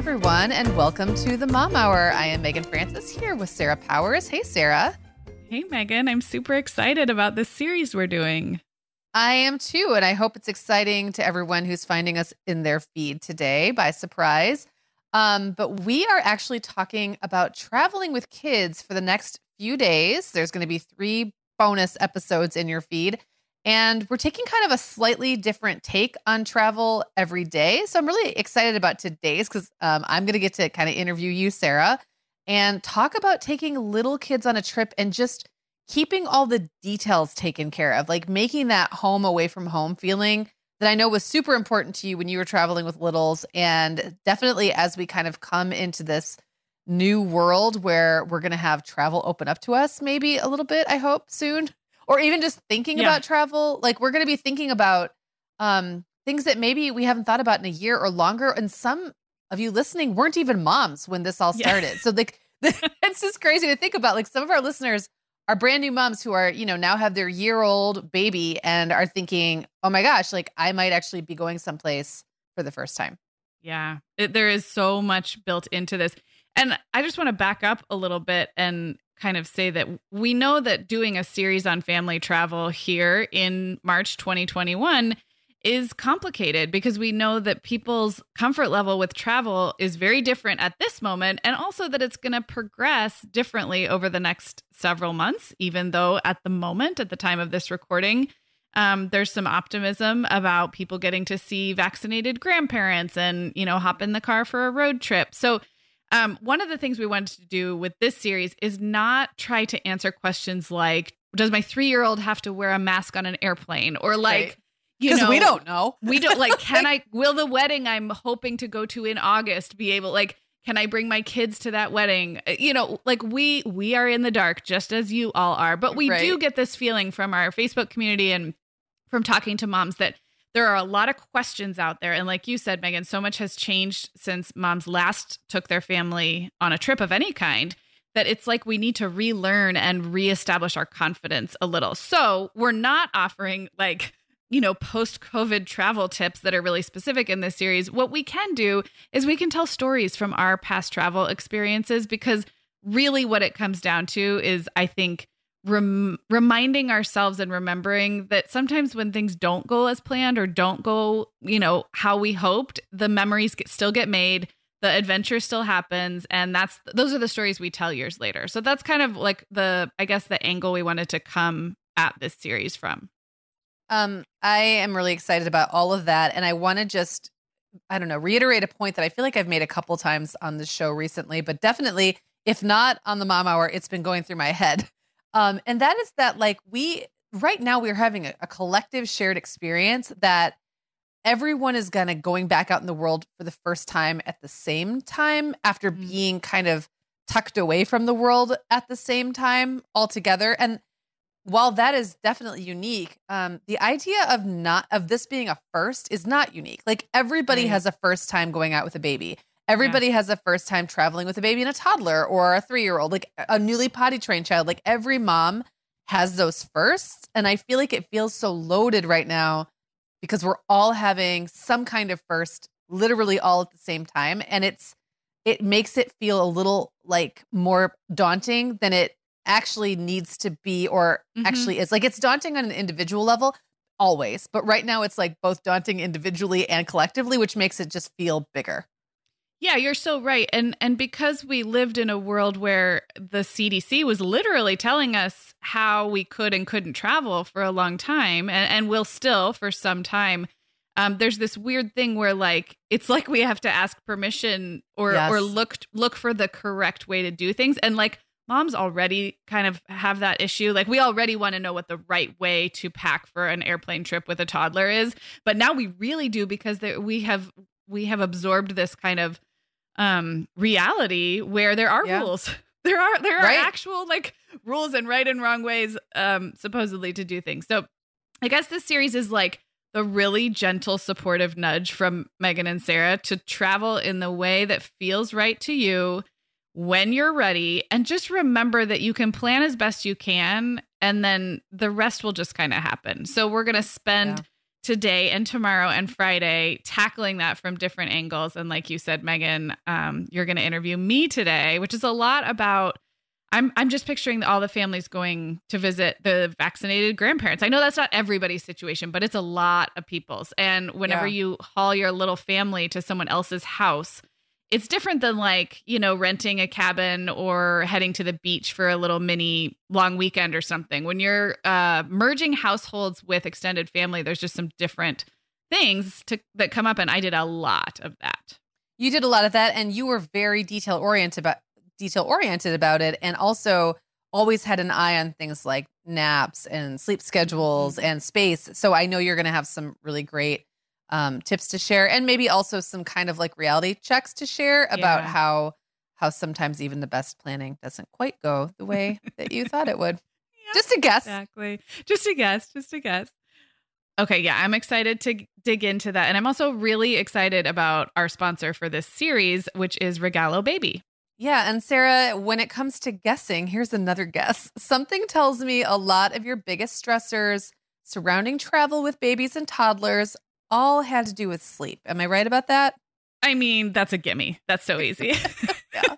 Everyone, and welcome to the Mom Hour. I am Megan Francis here with Sarah Powers. Hey, Sarah. Hey, Megan. I'm super excited about this series we're doing. I am too, and I hope it's exciting to everyone who's finding us in their feed today by surprise. Um, but we are actually talking about traveling with kids for the next few days. There's going to be three bonus episodes in your feed. And we're taking kind of a slightly different take on travel every day. So I'm really excited about today's because um, I'm going to get to kind of interview you, Sarah, and talk about taking little kids on a trip and just keeping all the details taken care of, like making that home away from home feeling that I know was super important to you when you were traveling with littles. And definitely as we kind of come into this new world where we're going to have travel open up to us, maybe a little bit, I hope soon, or even just thinking yeah. about travel. Like we're going to be thinking about um, things that maybe we haven't thought about in a year or longer. And some of you listening weren't even moms when this all started. Yeah. So like, it's just crazy to think about. Like some of our listeners are brand new moms who are, you know, now have their year old baby and are thinking, oh my gosh, like I might actually be going someplace for the first time. Yeah, it, there is so much built into this. And I just want to back up a little bit and kind of say that we know that doing a series on family travel here in March 2021 is complicated because we know that people's comfort level with travel is very different at this moment, and also that it's going to progress differently over the next several months, even though at the moment, at the time of this recording, um, there's some optimism about people getting to see vaccinated grandparents and, you know, hop in the car for a road trip. So, um, one of the things we wanted to do with this series is not try to answer questions like, does my three year old have to wear a mask on an airplane? Or like, right know, we don't know. We don't like. Can I? Will the wedding I'm hoping to go to in August be able? Like, can I bring my kids to that wedding? Uh, you know, like we we are in the dark just as you all are, but we right. do get this feeling from our Facebook community and from talking to moms that there are a lot of questions out there. And like you said, Megan, so much has changed since moms last took their family on a trip of any kind that it's like we need to relearn and reestablish our confidence a little. So we're not offering like you know, post COVID travel tips that are really specific in this series, what we can do is we can tell stories from our past travel experiences because really what it comes down to is, I think, rem- reminding ourselves and remembering that sometimes when things don't go as planned or don't go, you know, how we hoped, the memories get, still get made. The adventure still happens, and that's those are the stories we tell years later. So that's kind of like the, I guess, the angle we wanted to come at this series from. Um, I am really excited about all of that. And I want to just, I don't know, reiterate a point that I feel like I've made a couple times on the show recently, but definitely, if not on the mom hour, it's been going through my head. Um, and that is that, like, we right now we're having a, a collective shared experience that everyone is gonna going back out in the world for the first time at the same time after mm-hmm. being kind of tucked away from the world at the same time altogether. And while that is definitely unique, um, the idea of not of this being a first is not unique. Like everybody has a first time going out with a baby. Everybody yeah. has a first time traveling with a baby and a toddler or a three year old, like a newly potty trained child. Like every mom has those firsts. And I feel like it feels so loaded right now because we're all having some kind of first, literally all at the same time. And it's, it makes it feel a little like more daunting than it actually needs to be or mm-hmm. actually is. Like it's daunting on an individual level always, but right now it's like both daunting individually and collectively, which makes it just feel bigger. Yeah, you're so right. And and because we lived in a world where the CDC was literally telling us how we could and couldn't travel for a long time and, and will still for some time, um, there's this weird thing where like it's like we have to ask permission or yes. or look look for the correct way to do things. And like moms already kind of have that issue. Like we already want to know what the right way to pack for an airplane trip with a toddler is, but now we really do because there, we have we have absorbed this kind of um reality where there are yeah. rules there are there are right. actual like rules and right and wrong ways um supposedly to do things so i guess this series is like the really gentle supportive nudge from megan and sarah to travel in the way that feels right to you when you're ready and just remember that you can plan as best you can and then the rest will just kind of happen so we're going to spend yeah today and tomorrow and Friday tackling that from different angles. And like you said, Megan, um, you're going to interview me today, which is a lot about. I'm I'm just picturing all the families going to visit the vaccinated grandparents. I know that's not everybody's situation, but it's a lot of people's. And whenever yeah. you haul your little family to someone else's house, it's different than like you know renting a cabin or heading to the beach for a little mini long weekend or something. When you're uh, merging households with extended family there's just some different things to, that come up and i did a lot of that. You did a lot of that and you were very detail oriented about detail oriented about it and also always had an eye on things like naps and sleep schedules mm-hmm. and space. So i know you're going to have some really great um, tips to share and maybe also some kind of like reality checks to share about yeah. how how sometimes even the best planning doesn't quite go the way that you thought it would. Just a guess. Exactly. Just a guess. Just a guess. Okay, yeah, I'm excited to dig into that. And I'm also really excited about our sponsor for this series, which is Regalo Baby. Yeah, and Sarah, when it comes to guessing, here's another guess. Something tells me a lot of your biggest stressors surrounding travel with babies and toddlers all had to do with sleep. Am I right about that? I mean, that's a gimme. That's so easy. yeah.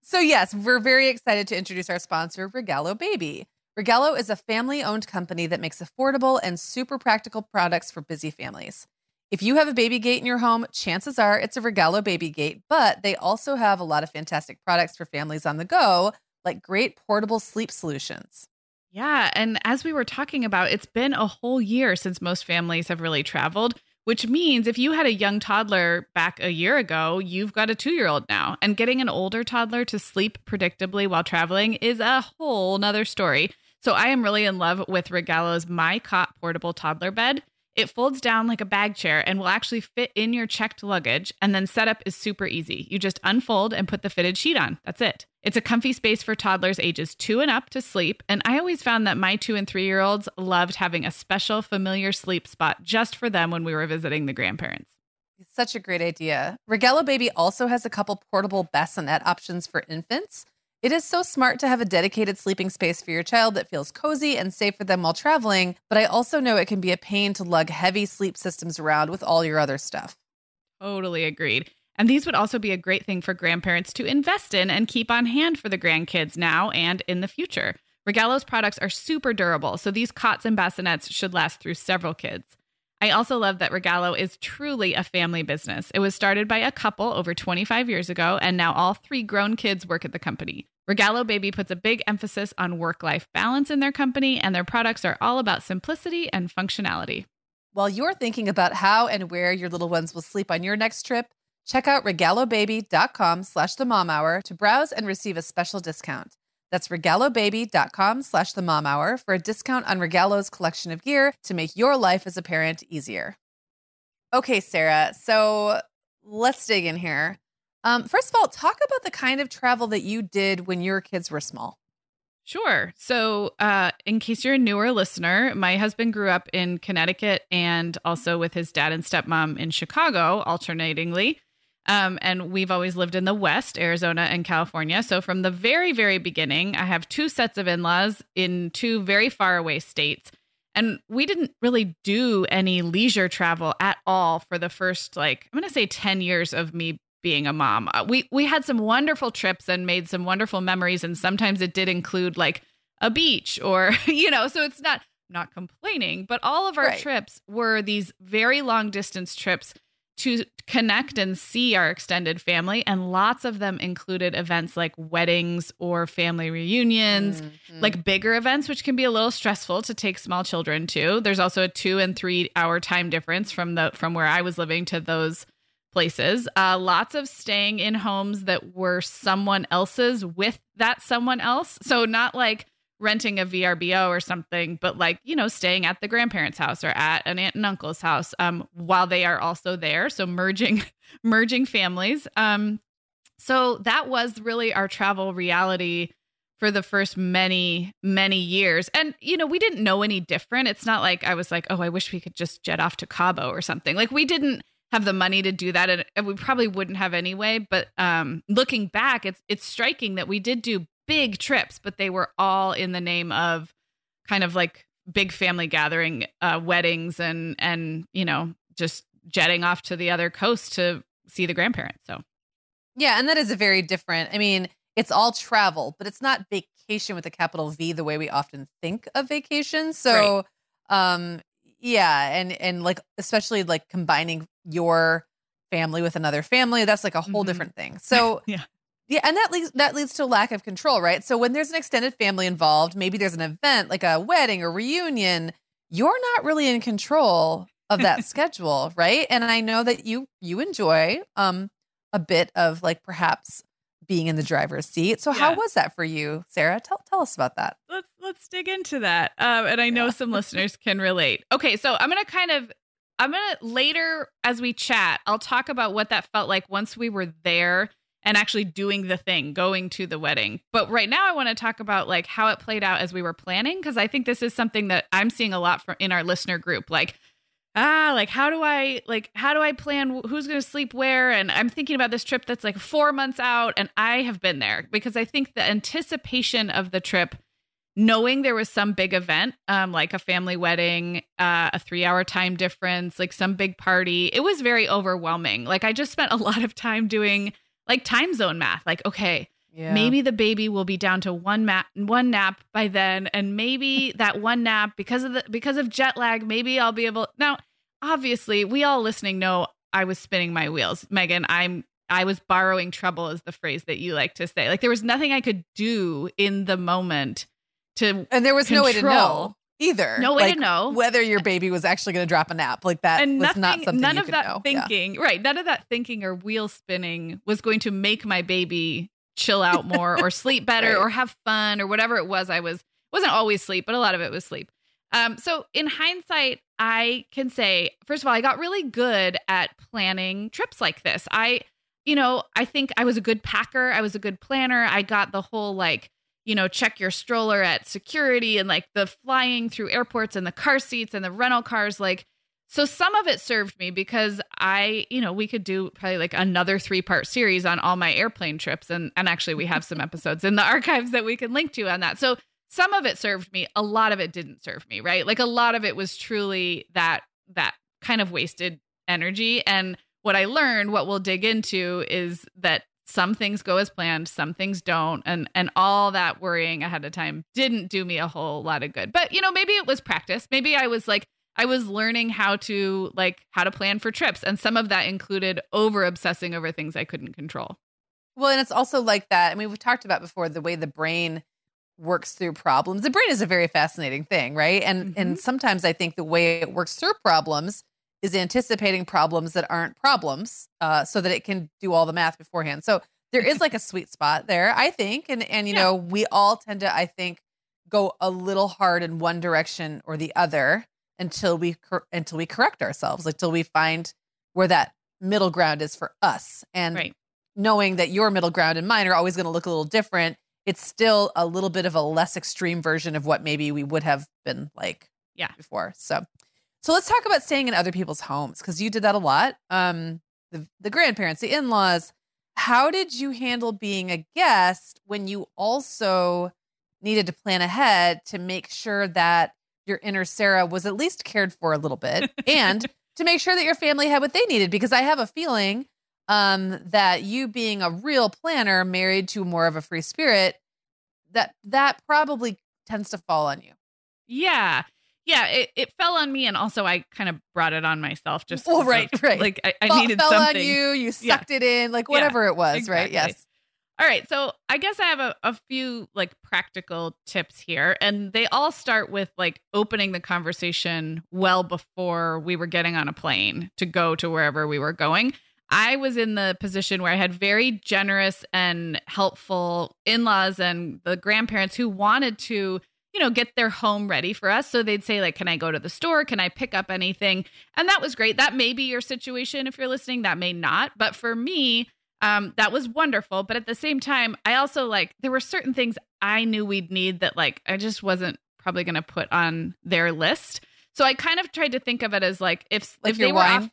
So, yes, we're very excited to introduce our sponsor, Regalo Baby. Regalo is a family owned company that makes affordable and super practical products for busy families. If you have a baby gate in your home, chances are it's a Regalo Baby Gate, but they also have a lot of fantastic products for families on the go, like great portable sleep solutions. Yeah. And as we were talking about, it's been a whole year since most families have really traveled, which means if you had a young toddler back a year ago, you've got a two year old now. And getting an older toddler to sleep predictably while traveling is a whole nother story. So I am really in love with Regalo's My Cot portable toddler bed. It folds down like a bag chair and will actually fit in your checked luggage. And then setup is super easy. You just unfold and put the fitted sheet on. That's it. It's a comfy space for toddlers ages two and up to sleep. And I always found that my two and three year olds loved having a special familiar sleep spot just for them when we were visiting the grandparents. Such a great idea. Regalo Baby also has a couple portable bassinet options for infants. It is so smart to have a dedicated sleeping space for your child that feels cozy and safe for them while traveling, but I also know it can be a pain to lug heavy sleep systems around with all your other stuff. Totally agreed. And these would also be a great thing for grandparents to invest in and keep on hand for the grandkids now and in the future. Regalo's products are super durable, so these cots and bassinets should last through several kids. I also love that Regalo is truly a family business. It was started by a couple over 25 years ago, and now all three grown kids work at the company. Regalo Baby puts a big emphasis on work life balance in their company, and their products are all about simplicity and functionality. While you're thinking about how and where your little ones will sleep on your next trip, check out regalobaby.com slash the mom hour to browse and receive a special discount. That's regalobaby.com slash the mom hour for a discount on Regalo's collection of gear to make your life as a parent easier. Okay, Sarah. So let's dig in here. Um, first of all, talk about the kind of travel that you did when your kids were small. Sure. So, uh, in case you're a newer listener, my husband grew up in Connecticut and also with his dad and stepmom in Chicago, alternatingly. Um, and we've always lived in the West, Arizona and California. So, from the very, very beginning, I have two sets of in laws in two very far away states. And we didn't really do any leisure travel at all for the first, like, I'm going to say 10 years of me being a mom. Uh, we we had some wonderful trips and made some wonderful memories and sometimes it did include like a beach or you know, so it's not not complaining, but all of our right. trips were these very long distance trips to connect and see our extended family and lots of them included events like weddings or family reunions mm-hmm. like bigger events which can be a little stressful to take small children to there's also a 2 and 3 hour time difference from the from where I was living to those places. Uh, lots of staying in homes that were someone else's with that someone else. So not like renting a VRBO or something, but like, you know, staying at the grandparents' house or at an aunt and uncle's house um, while they are also there. So merging, merging families. Um, so that was really our travel reality for the first many, many years. And, you know, we didn't know any different. It's not like I was like, oh, I wish we could just jet off to Cabo or something. Like we didn't have the money to do that and we probably wouldn't have anyway but um, looking back it's it's striking that we did do big trips but they were all in the name of kind of like big family gathering uh, weddings and and you know just jetting off to the other coast to see the grandparents so yeah and that is a very different i mean it's all travel but it's not vacation with a capital v the way we often think of vacation so right. um yeah and and like especially like combining your family with another family that's like a whole mm-hmm. different thing. So yeah. yeah and that leads that leads to lack of control right? So when there's an extended family involved maybe there's an event like a wedding or reunion you're not really in control of that schedule right? And i know that you you enjoy um a bit of like perhaps being in the driver's seat. So yeah. how was that for you, Sarah? Tell tell us about that. Let's let's dig into that. Um, and I know yeah. some listeners can relate. Okay, so I'm gonna kind of I'm gonna later as we chat, I'll talk about what that felt like once we were there and actually doing the thing, going to the wedding. But right now I want to talk about like how it played out as we were planning because I think this is something that I'm seeing a lot from in our listener group. Like ah like how do i like how do i plan who's going to sleep where? And i'm thinking about this trip that's like four months out and i have been there because i think the anticipation of the trip knowing there was some big event um like a family wedding uh, a three hour time difference like some big party it was very overwhelming. Like i just spent a lot of time doing like time zone math like okay yeah. Maybe the baby will be down to one mat one nap by then and maybe that one nap because of the because of jet lag maybe I'll be able Now, obviously, we all listening know I was spinning my wheels. Megan, I'm I was borrowing trouble is the phrase that you like to say. Like there was nothing I could do in the moment to And there was control. no way to know either. No way like, to know whether your baby was actually going to drop a nap. Like that and nothing, not something none of that know. thinking. Yeah. Right. None of that thinking or wheel spinning was going to make my baby chill out more or sleep better right. or have fun or whatever it was I was wasn't always sleep, but a lot of it was sleep. Um, so in hindsight, I can say, first of all, I got really good at planning trips like this. I, you know, I think I was a good packer. I was a good planner. I got the whole like, you know, check your stroller at security and like the flying through airports and the car seats and the rental cars. Like, so some of it served me because I, you know, we could do probably like another three part series on all my airplane trips. And, and actually, we have some episodes in the archives that we can link to on that. So some of it served me, a lot of it didn't serve me, right? Like a lot of it was truly that, that kind of wasted energy. And what I learned, what we'll dig into is that some things go as planned some things don't and and all that worrying ahead of time didn't do me a whole lot of good but you know maybe it was practice maybe i was like I was learning how to like how to plan for trips and some of that included over obsessing over things I couldn't control. Well, and it's also like that. I mean, we've talked about before the way the brain works through problems. The brain is a very fascinating thing, right? And mm-hmm. and sometimes I think the way it works through problems is anticipating problems that aren't problems, uh, so that it can do all the math beforehand. So there is like a sweet spot there, I think, and and you yeah. know we all tend to, I think, go a little hard in one direction or the other until we cor- until we correct ourselves like till we find where that middle ground is for us. And right. knowing that your middle ground and mine are always going to look a little different, it's still a little bit of a less extreme version of what maybe we would have been like yeah. before. So so let's talk about staying in other people's homes because you did that a lot. Um the, the grandparents, the in-laws. How did you handle being a guest when you also needed to plan ahead to make sure that your inner Sarah was at least cared for a little bit and to make sure that your family had what they needed because I have a feeling um, that you being a real planner married to more of a free spirit that that probably tends to fall on you. Yeah. Yeah, it, it fell on me, and also I kind of brought it on myself. Just well, right, of, right. Like I, I fell, needed fell something. on you. You sucked yeah. it in, like whatever yeah, it was, exactly. right? Yes. All right, so I guess I have a, a few like practical tips here, and they all start with like opening the conversation well before we were getting on a plane to go to wherever we were going. I was in the position where I had very generous and helpful in laws and the grandparents who wanted to you know, get their home ready for us. So they'd say, like, can I go to the store? Can I pick up anything? And that was great. That may be your situation if you're listening. That may not. But for me, um, that was wonderful. But at the same time, I also like there were certain things I knew we'd need that like I just wasn't probably going to put on their list. So I kind of tried to think of it as like if like if they wine. were off,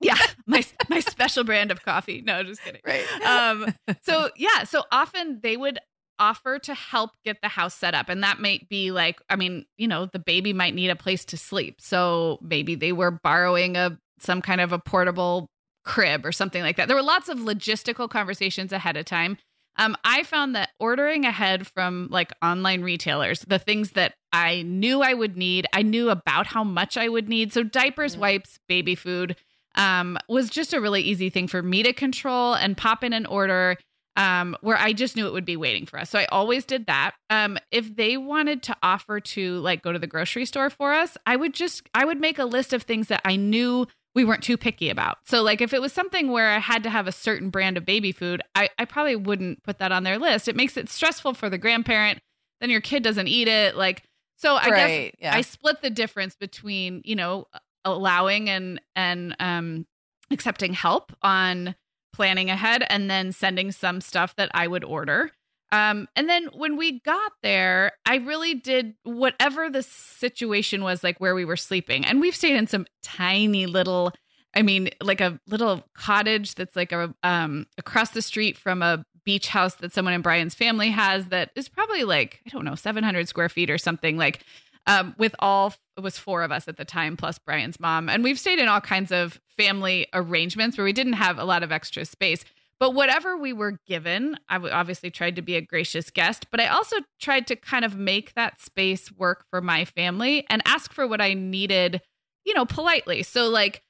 yeah, my my special brand of coffee. No, just kidding. Right. Um. So yeah. So often they would offer to help get the house set up. And that might be like, I mean, you know, the baby might need a place to sleep. So maybe they were borrowing a some kind of a portable crib or something like that. There were lots of logistical conversations ahead of time. Um, I found that ordering ahead from like online retailers, the things that I knew I would need, I knew about how much I would need. So diapers, mm-hmm. wipes, baby food, um, was just a really easy thing for me to control and pop in an order um, where I just knew it would be waiting for us. So I always did that. Um, if they wanted to offer to like go to the grocery store for us, I would just I would make a list of things that I knew we weren't too picky about. So like if it was something where I had to have a certain brand of baby food, I, I probably wouldn't put that on their list. It makes it stressful for the grandparent. Then your kid doesn't eat it. Like so I right, guess yeah. I split the difference between, you know, allowing and and um accepting help on planning ahead and then sending some stuff that I would order. Um, and then when we got there, I really did whatever the situation was like where we were sleeping. And we've stayed in some tiny little, I mean, like a little cottage that's like a um across the street from a beach house that someone in Brian's family has that is probably like, I don't know, 700 square feet or something like um, with all it was four of us at the time plus Brian's mom, and we've stayed in all kinds of family arrangements where we didn't have a lot of extra space. But whatever we were given, I obviously tried to be a gracious guest, but I also tried to kind of make that space work for my family and ask for what I needed, you know, politely. So, like,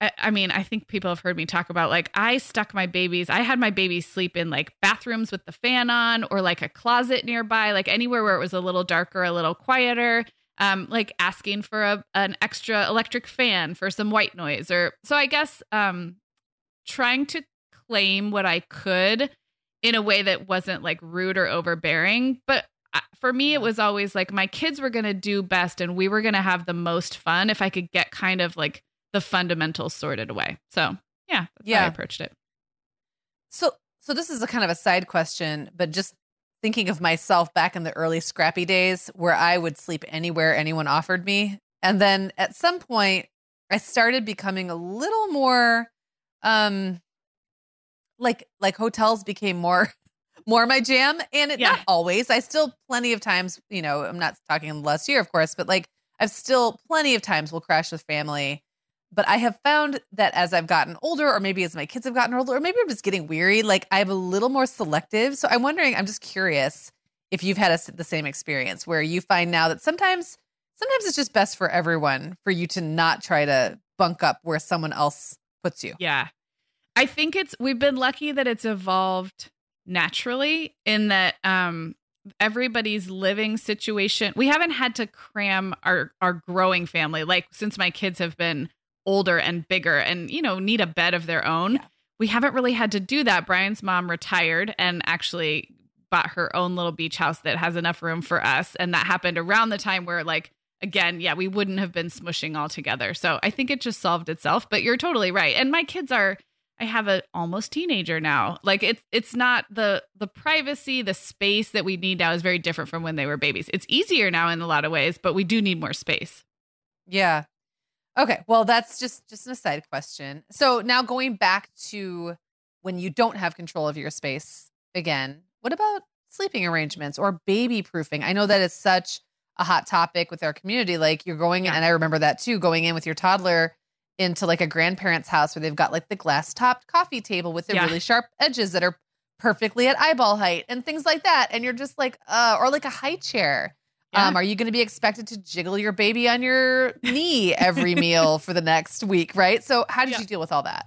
I mean, I think people have heard me talk about like I stuck my babies. I had my babies sleep in like bathrooms with the fan on or like a closet nearby, like anywhere where it was a little darker, a little quieter um, like asking for a, an extra electric fan for some white noise or so i guess um, trying to claim what i could in a way that wasn't like rude or overbearing but uh, for me it was always like my kids were going to do best and we were going to have the most fun if i could get kind of like the fundamentals sorted away so yeah that's yeah. how i approached it so so this is a kind of a side question but just thinking of myself back in the early scrappy days where I would sleep anywhere anyone offered me. And then at some point, I started becoming a little more um like like hotels became more more my jam and it yeah. not always i still plenty of times you know i'm not talking in the last year of course but like i've still plenty of times will crash with family but I have found that as I've gotten older, or maybe as my kids have gotten older, or maybe I'm just getting weary, like I'm a little more selective. So I'm wondering, I'm just curious if you've had a, the same experience where you find now that sometimes, sometimes it's just best for everyone for you to not try to bunk up where someone else puts you. Yeah. I think it's, we've been lucky that it's evolved naturally in that, um, everybody's living situation we haven't had to cram our our growing family like since my kids have been older and bigger and, you know, need a bed of their own. Yeah. We haven't really had to do that. Brian's mom retired and actually bought her own little beach house that has enough room for us. And that happened around the time where like again, yeah, we wouldn't have been smushing all together. So I think it just solved itself. But you're totally right. And my kids are I have a almost teenager now. Like it's it's not the the privacy, the space that we need now is very different from when they were babies. It's easier now in a lot of ways, but we do need more space. Yeah. Okay. Well, that's just just an aside question. So now going back to when you don't have control of your space again, what about sleeping arrangements or baby proofing? I know that is such a hot topic with our community. Like you're going, yeah. and I remember that too, going in with your toddler into like a grandparent's house where they've got like the glass topped coffee table with the yeah. really sharp edges that are perfectly at eyeball height and things like that. And you're just like, uh, or like a high chair. Yeah. Um, are you going to be expected to jiggle your baby on your knee every meal for the next week? Right. So, how did yeah. you deal with all that?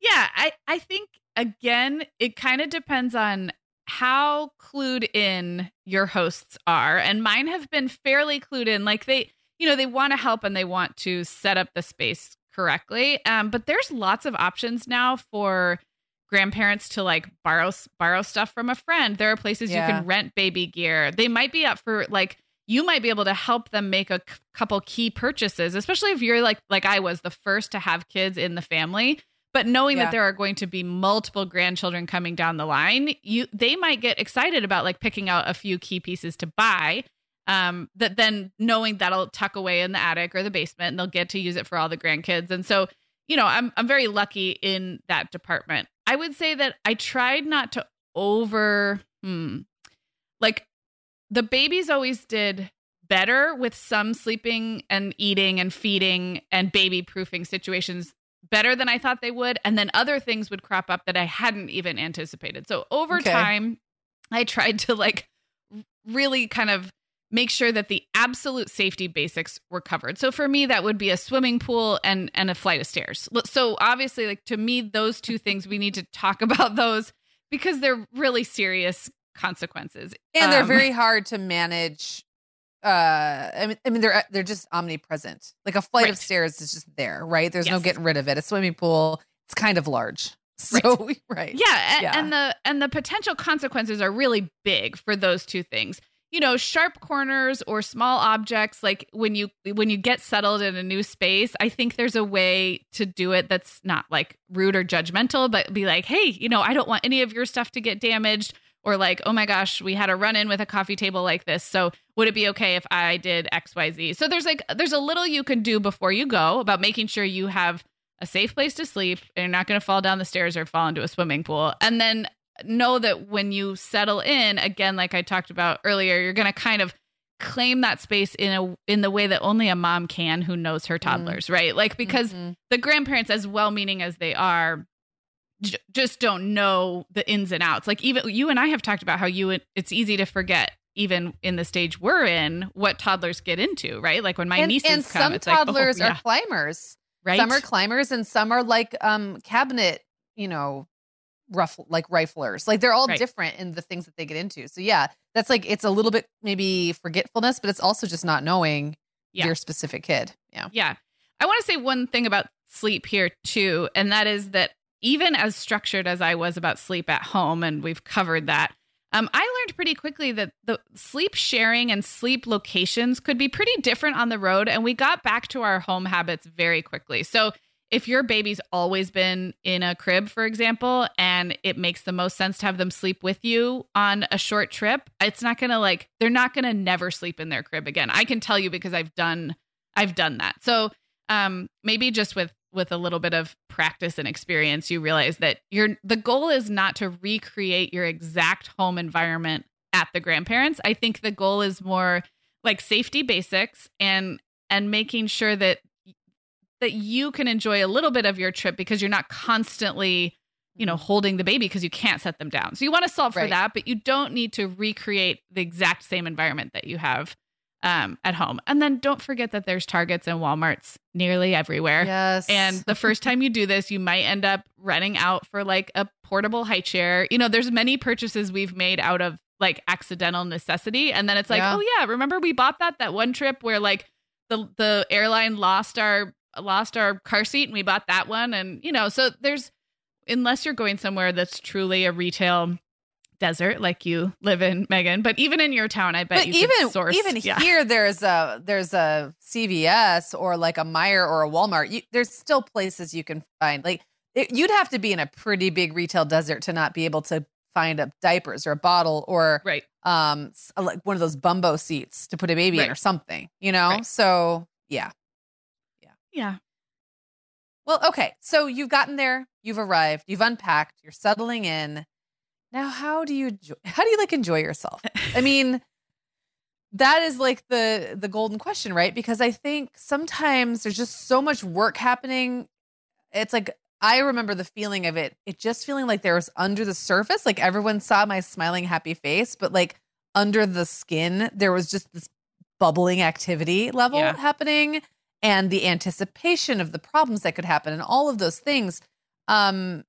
Yeah, I, I think again, it kind of depends on how clued in your hosts are. And mine have been fairly clued in. Like they, you know, they want to help and they want to set up the space correctly. Um, but there's lots of options now for grandparents to like borrow borrow stuff from a friend. There are places yeah. you can rent baby gear. They might be up for like you might be able to help them make a c- couple key purchases, especially if you're like like I was the first to have kids in the family. But knowing yeah. that there are going to be multiple grandchildren coming down the line, you they might get excited about like picking out a few key pieces to buy um, that then knowing that'll tuck away in the attic or the basement and they'll get to use it for all the grandkids. And so, you know, I'm I'm very lucky in that department. I would say that I tried not to over hmm, like the babies always did better with some sleeping and eating and feeding and baby proofing situations better than I thought they would. And then other things would crop up that I hadn't even anticipated. So over okay. time, I tried to like really kind of make sure that the absolute safety basics were covered. So for me that would be a swimming pool and and a flight of stairs. So obviously like to me those two things we need to talk about those because they're really serious consequences. And they're um, very hard to manage uh I mean I mean they're they're just omnipresent. Like a flight right. of stairs is just there, right? There's yes. no getting rid of it. A swimming pool, it's kind of large. So right. right. Yeah, and, yeah. And the and the potential consequences are really big for those two things you know sharp corners or small objects like when you when you get settled in a new space i think there's a way to do it that's not like rude or judgmental but be like hey you know i don't want any of your stuff to get damaged or like oh my gosh we had a run in with a coffee table like this so would it be okay if i did xyz so there's like there's a little you can do before you go about making sure you have a safe place to sleep and you're not going to fall down the stairs or fall into a swimming pool and then know that when you settle in again like i talked about earlier you're going to kind of claim that space in a in the way that only a mom can who knows her mm-hmm. toddlers mm right like because mm-hmm. the grandparents as well meaning as they are j- just don't know the ins and outs like even you and i have talked about how you it's easy to forget even in the stage we're in what toddlers get into right like when my and, nieces and come some it's toddlers like, oh, yeah. are climbers right some are climbers and some are like um cabinet you know rough like riflers. Like they're all right. different in the things that they get into. So yeah, that's like it's a little bit maybe forgetfulness, but it's also just not knowing yeah. your specific kid. Yeah. Yeah. I want to say one thing about sleep here too, and that is that even as structured as I was about sleep at home, and we've covered that, um, I learned pretty quickly that the sleep sharing and sleep locations could be pretty different on the road, and we got back to our home habits very quickly. So if your baby's always been in a crib, for example, and it makes the most sense to have them sleep with you on a short trip, it's not going to like they're not going to never sleep in their crib again. I can tell you because I've done I've done that. So, um maybe just with with a little bit of practice and experience, you realize that your the goal is not to recreate your exact home environment at the grandparents. I think the goal is more like safety basics and and making sure that that you can enjoy a little bit of your trip because you're not constantly you know holding the baby because you can't set them down. So you want to solve right. for that but you don't need to recreate the exact same environment that you have um, at home. And then don't forget that there's targets and walmarts nearly everywhere. Yes. And the first time you do this you might end up running out for like a portable high chair. You know there's many purchases we've made out of like accidental necessity. And then it's like yeah. oh yeah remember we bought that that one trip where like the the airline lost our lost our car seat and we bought that one and you know so there's unless you're going somewhere that's truly a retail desert like you live in, Megan. But even in your town, I bet but you even source, even yeah. here, there's a there's a CVS or like a Meijer or a Walmart. You, there's still places you can find like it, you'd have to be in a pretty big retail desert to not be able to find a diapers or a bottle or right um like one of those bumbo seats to put a baby right. in or something you know right. so yeah yeah. Well okay so you've gotten there you've arrived you've unpacked you're settling in. Now how do you how do you like enjoy yourself? I mean that is like the the golden question right? Because i think sometimes there's just so much work happening. It's like I remember the feeling of it, it just feeling like there was under the surface, like everyone saw my smiling, happy face, but like under the skin, there was just this bubbling activity level yeah. happening and the anticipation of the problems that could happen and all of those things. Um,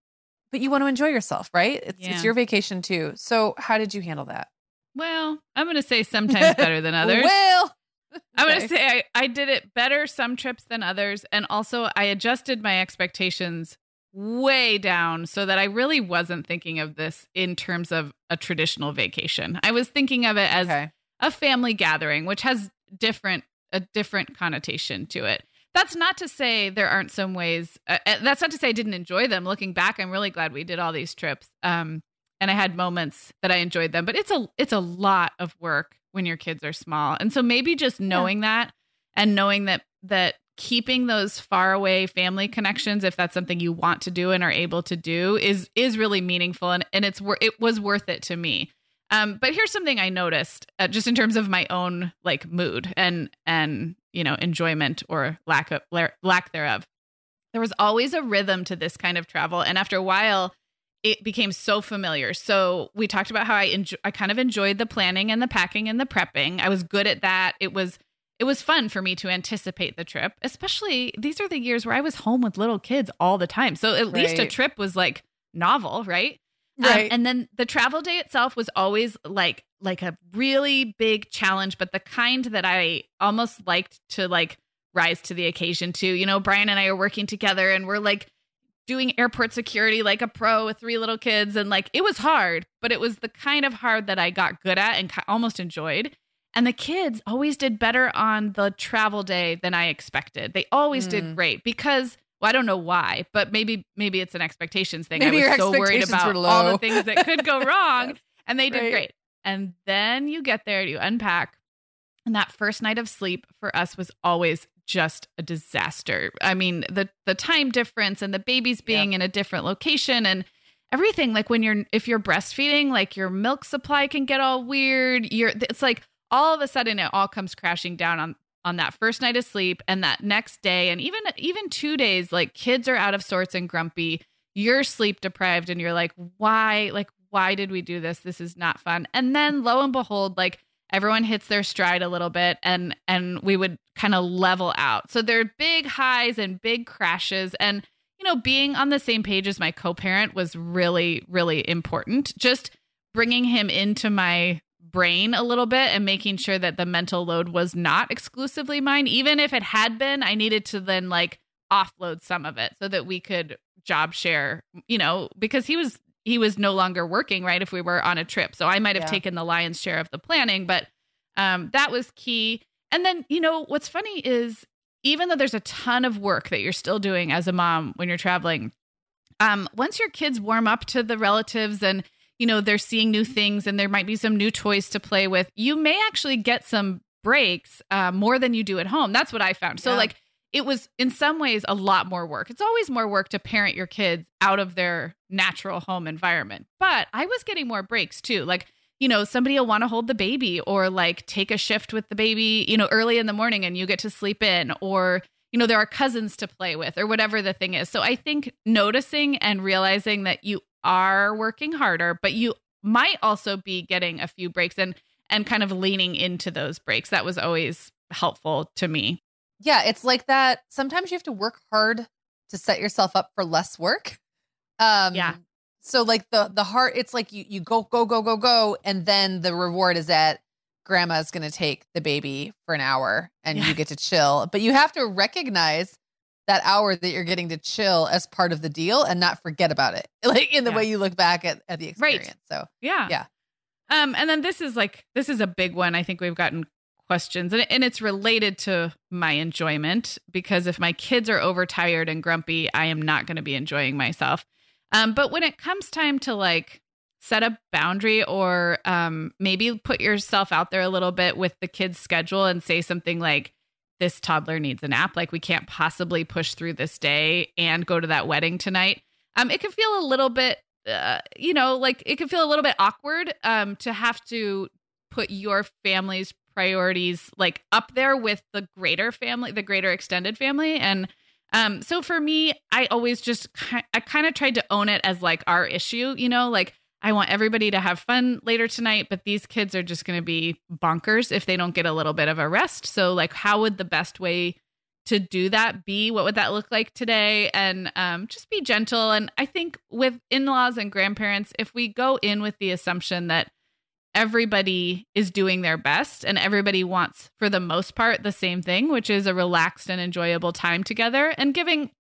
but you want to enjoy yourself, right? It's, yeah. it's your vacation too. So, how did you handle that? Well, I'm going to say sometimes better than others. well, I'm going to say I, I did it better some trips than others. And also, I adjusted my expectations way down so that I really wasn't thinking of this in terms of a traditional vacation. I was thinking of it as okay. a family gathering, which has different a different connotation to it. That's not to say there aren't some ways. Uh, uh, that's not to say I didn't enjoy them. Looking back, I'm really glad we did all these trips, um, and I had moments that I enjoyed them. But it's a it's a lot of work when your kids are small, and so maybe just knowing yeah. that and knowing that that keeping those far away family connections if that's something you want to do and are able to do is is really meaningful and and it's it was worth it to me um but here's something i noticed uh, just in terms of my own like mood and and you know enjoyment or lack of lack thereof there was always a rhythm to this kind of travel and after a while it became so familiar so we talked about how i enjoy i kind of enjoyed the planning and the packing and the prepping i was good at that it was it was fun for me to anticipate the trip, especially these are the years where I was home with little kids all the time. So at right. least a trip was like novel, right? Um, right. Um, and then the travel day itself was always like like a really big challenge, but the kind that I almost liked to like rise to the occasion too. You know, Brian and I are working together and we're like doing airport security like a pro with three little kids and like it was hard, but it was the kind of hard that I got good at and almost enjoyed. And the kids always did better on the travel day than I expected. They always mm. did great because well, I don't know why, but maybe maybe it's an expectations thing. Maybe I was so worried about all the things that could go wrong, yes. and they did right. great. And then you get there, you unpack, and that first night of sleep for us was always just a disaster. I mean, the the time difference and the babies being in a different location and everything like when you're if you're breastfeeding, like your milk supply can get all weird. You're it's like all of a sudden it all comes crashing down on on that first night of sleep and that next day and even even 2 days like kids are out of sorts and grumpy. You're sleep deprived and you're like why like why did we do this? This is not fun. And then lo and behold like everyone hits their stride a little bit and and we would kind of level out. So there are big highs and big crashes and you know being on the same page as my co-parent was really really important. Just bringing him into my brain a little bit and making sure that the mental load was not exclusively mine. Even if it had been, I needed to then like offload some of it so that we could job share, you know, because he was he was no longer working, right? If we were on a trip. So I might have yeah. taken the lion's share of the planning, but um that was key. And then, you know, what's funny is even though there's a ton of work that you're still doing as a mom when you're traveling, um, once your kids warm up to the relatives and you know, they're seeing new things and there might be some new toys to play with, you may actually get some breaks uh, more than you do at home. That's what I found. So, yeah. like, it was in some ways a lot more work. It's always more work to parent your kids out of their natural home environment. But I was getting more breaks too. Like, you know, somebody will want to hold the baby or like take a shift with the baby, you know, early in the morning and you get to sleep in or, you know, there are cousins to play with or whatever the thing is. So I think noticing and realizing that you are working harder, but you might also be getting a few breaks and and kind of leaning into those breaks. That was always helpful to me. Yeah, it's like that. Sometimes you have to work hard to set yourself up for less work. Um Yeah. So like the the heart it's like you you go go go go go and then the reward is that grandma's going to take the baby for an hour and yeah. you get to chill. But you have to recognize that hour that you're getting to chill as part of the deal and not forget about it. Like in the Yeah. way you look back at, at the Right. experience. So Yeah. Yeah. Um, and then this is like this is a big one. I think we've gotten questions, and, and it's related to my enjoyment because if my kids are overtired and grumpy, I am not going to be enjoying myself. Um, but when it comes time to like set a boundary or um, maybe put yourself out there a little bit with the kids' schedule and say something like, "This toddler needs a nap. Like we can't possibly push through this day and go to that wedding tonight." Um, it can feel a little bit uh, you know, like it can feel a little bit awkward um, to have to put your family's priorities like up there with the greater family, the greater extended family. And um, so for me, I always just I kind of tried to own it as like our issue, you know, like I want everybody to have fun later tonight, but these kids are just going to be bonkers if they don't get a little bit of a rest. So like, how would the best way to do that be? What would that look like today? And um, just be gentle. And I think with in laws and grandparents, if we go in with the assumption that everybody is doing their best and everybody wants, for the most part, the same thing, which is a relaxed and enjoyable time together, and giving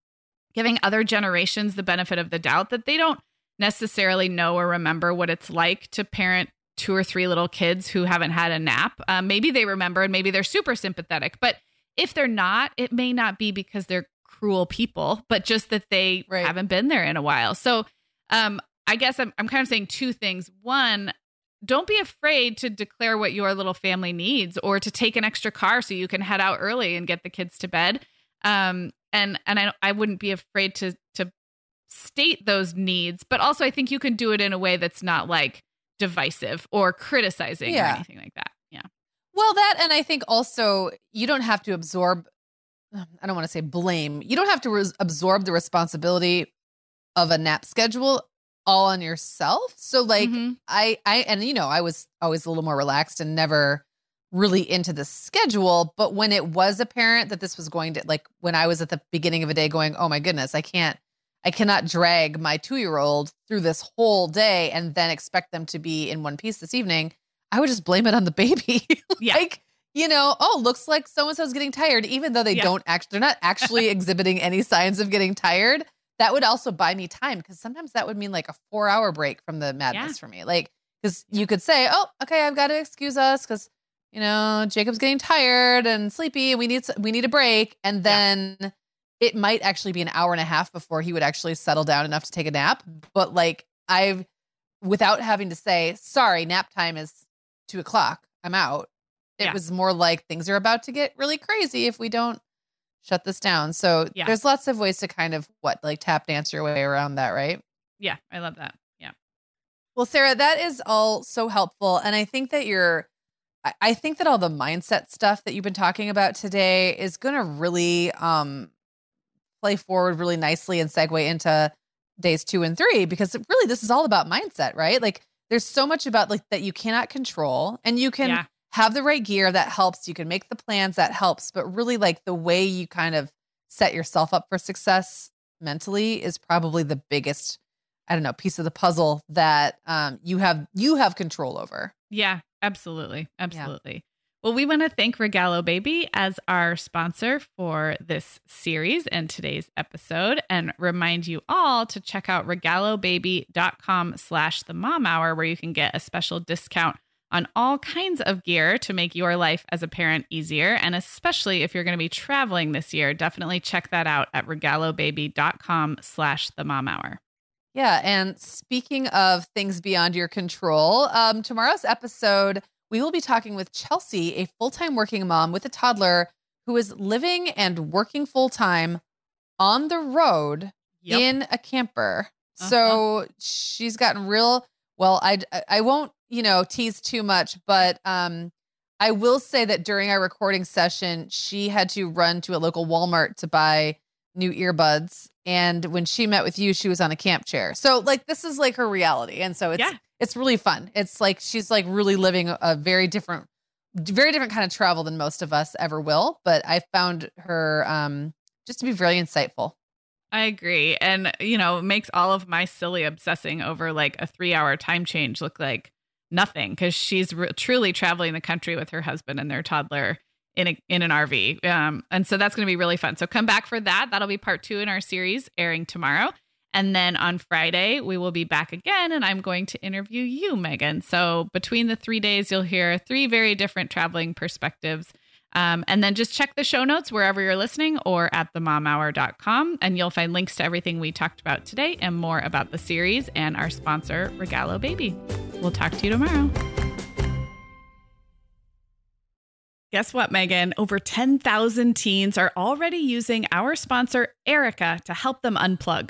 giving other generations the benefit of the doubt that they don't necessarily know or remember what it's like to parent two or three little kids who haven't had a nap. Um, maybe they remember and maybe they're super sympathetic, but if they're not, it may not be because they're cruel people, but just that they Right. haven't been there in a while. So, um, I guess I'm, I'm kind of saying two things. One, don't be afraid to declare what your little family needs or to take an extra car so you can head out early and get the kids to bed. Um, and and I, I wouldn't be afraid to to state those needs, but also I think you can do it in a way that's not like divisive or criticizing or anything like that. Yeah. Well, that, and I think also you don't have to absorb, I don't want to say blame, you don't have to res- absorb the responsibility of a nap schedule all on yourself. So, like, Mhm. I, I, and you know, I was always a little more relaxed and never really into the schedule. But when it was apparent that this was going to, like, when I was at the beginning of a day going, oh my goodness, I can't, I cannot drag my two year old through this whole day and then expect them to be in one piece this evening. I would just blame it on the baby. Yeah. like, you know, oh, looks like so and so's getting tired, even though they Yeah. don't actually, they're not actually exhibiting any signs of getting tired. That would also buy me time because sometimes that would mean like a four hour break from the madness Yeah. for me. Like, because you could say, oh, okay, I've got to excuse us because, you know, Jacob's getting tired and sleepy and we need, we need a break. And Yeah. then it might actually be an hour and a half before he would actually settle down enough to take a nap. But like, I've, without having to say, sorry, nap time is two o'clock, I'm out. It Yeah. was more like things are about to get really crazy if we don't shut this down. So Yeah. there's lots of ways to kind of what, like tap dance your way around that, right? Yeah. I love that. Yeah. Well, Sarah, that is all so helpful. And I think that you're, I- I think that all the mindset stuff that you've been talking about today is going to really um, play forward really nicely and segue into days two and three because really this is all about mindset, right? Like there's so much about like that you cannot control and you can Yeah. have the right gear that helps. You can make the plans that helps, but really like the way you kind of set yourself up for success mentally is probably the biggest I don't know, piece of the puzzle that um, you have you have control over. Yeah, absolutely. Absolutely. Well, we want to thank Regalo Baby as our sponsor for this series and today's episode and remind you all to check out regalobaby.com slash the mom hour where you can get a special discount on all kinds of gear to make your life as a parent easier. And especially if you're going to be traveling this year, definitely check that out at regalobaby.com slash the mom hour. Yeah, and speaking of things beyond your control, um, tomorrow's episode we will be talking with Chelsea, a full-time working mom with a toddler who is living and working full-time on the road Yep. in a camper. So she's gotten real well. I I won't you know tease too much, but um, I will say that during our recording session, she had to run to a local Walmart to buy new earbuds, and when she met with you, she was on a camp chair. So like this is like her reality, and so it's Yeah. It's really fun. It's like she's like really living a- very different very different kind of travel than most of us ever will but i found her um just to be very insightful I agree. And, you know, makes all of my silly obsessing over like a three hour time change look like nothing because she's re- truly traveling the country with her husband and their toddler in a, in an RV. Um, and so that's going to be really fun. So come back for that. That'll be part two in our series airing tomorrow. And then on Friday, we will be back again, and I'm going to interview you, Meagan. So between the three days, you'll hear three very different traveling perspectives. Um, and then just check the show notes wherever you're listening or at themomhour.com, and you'll find links to everything we talked about today and more about the series and our sponsor, Regalo Baby. We'll talk to you tomorrow. Guess what, Meagan? Over 10,000 teens are already using our sponsor, Erika, to help them unplug.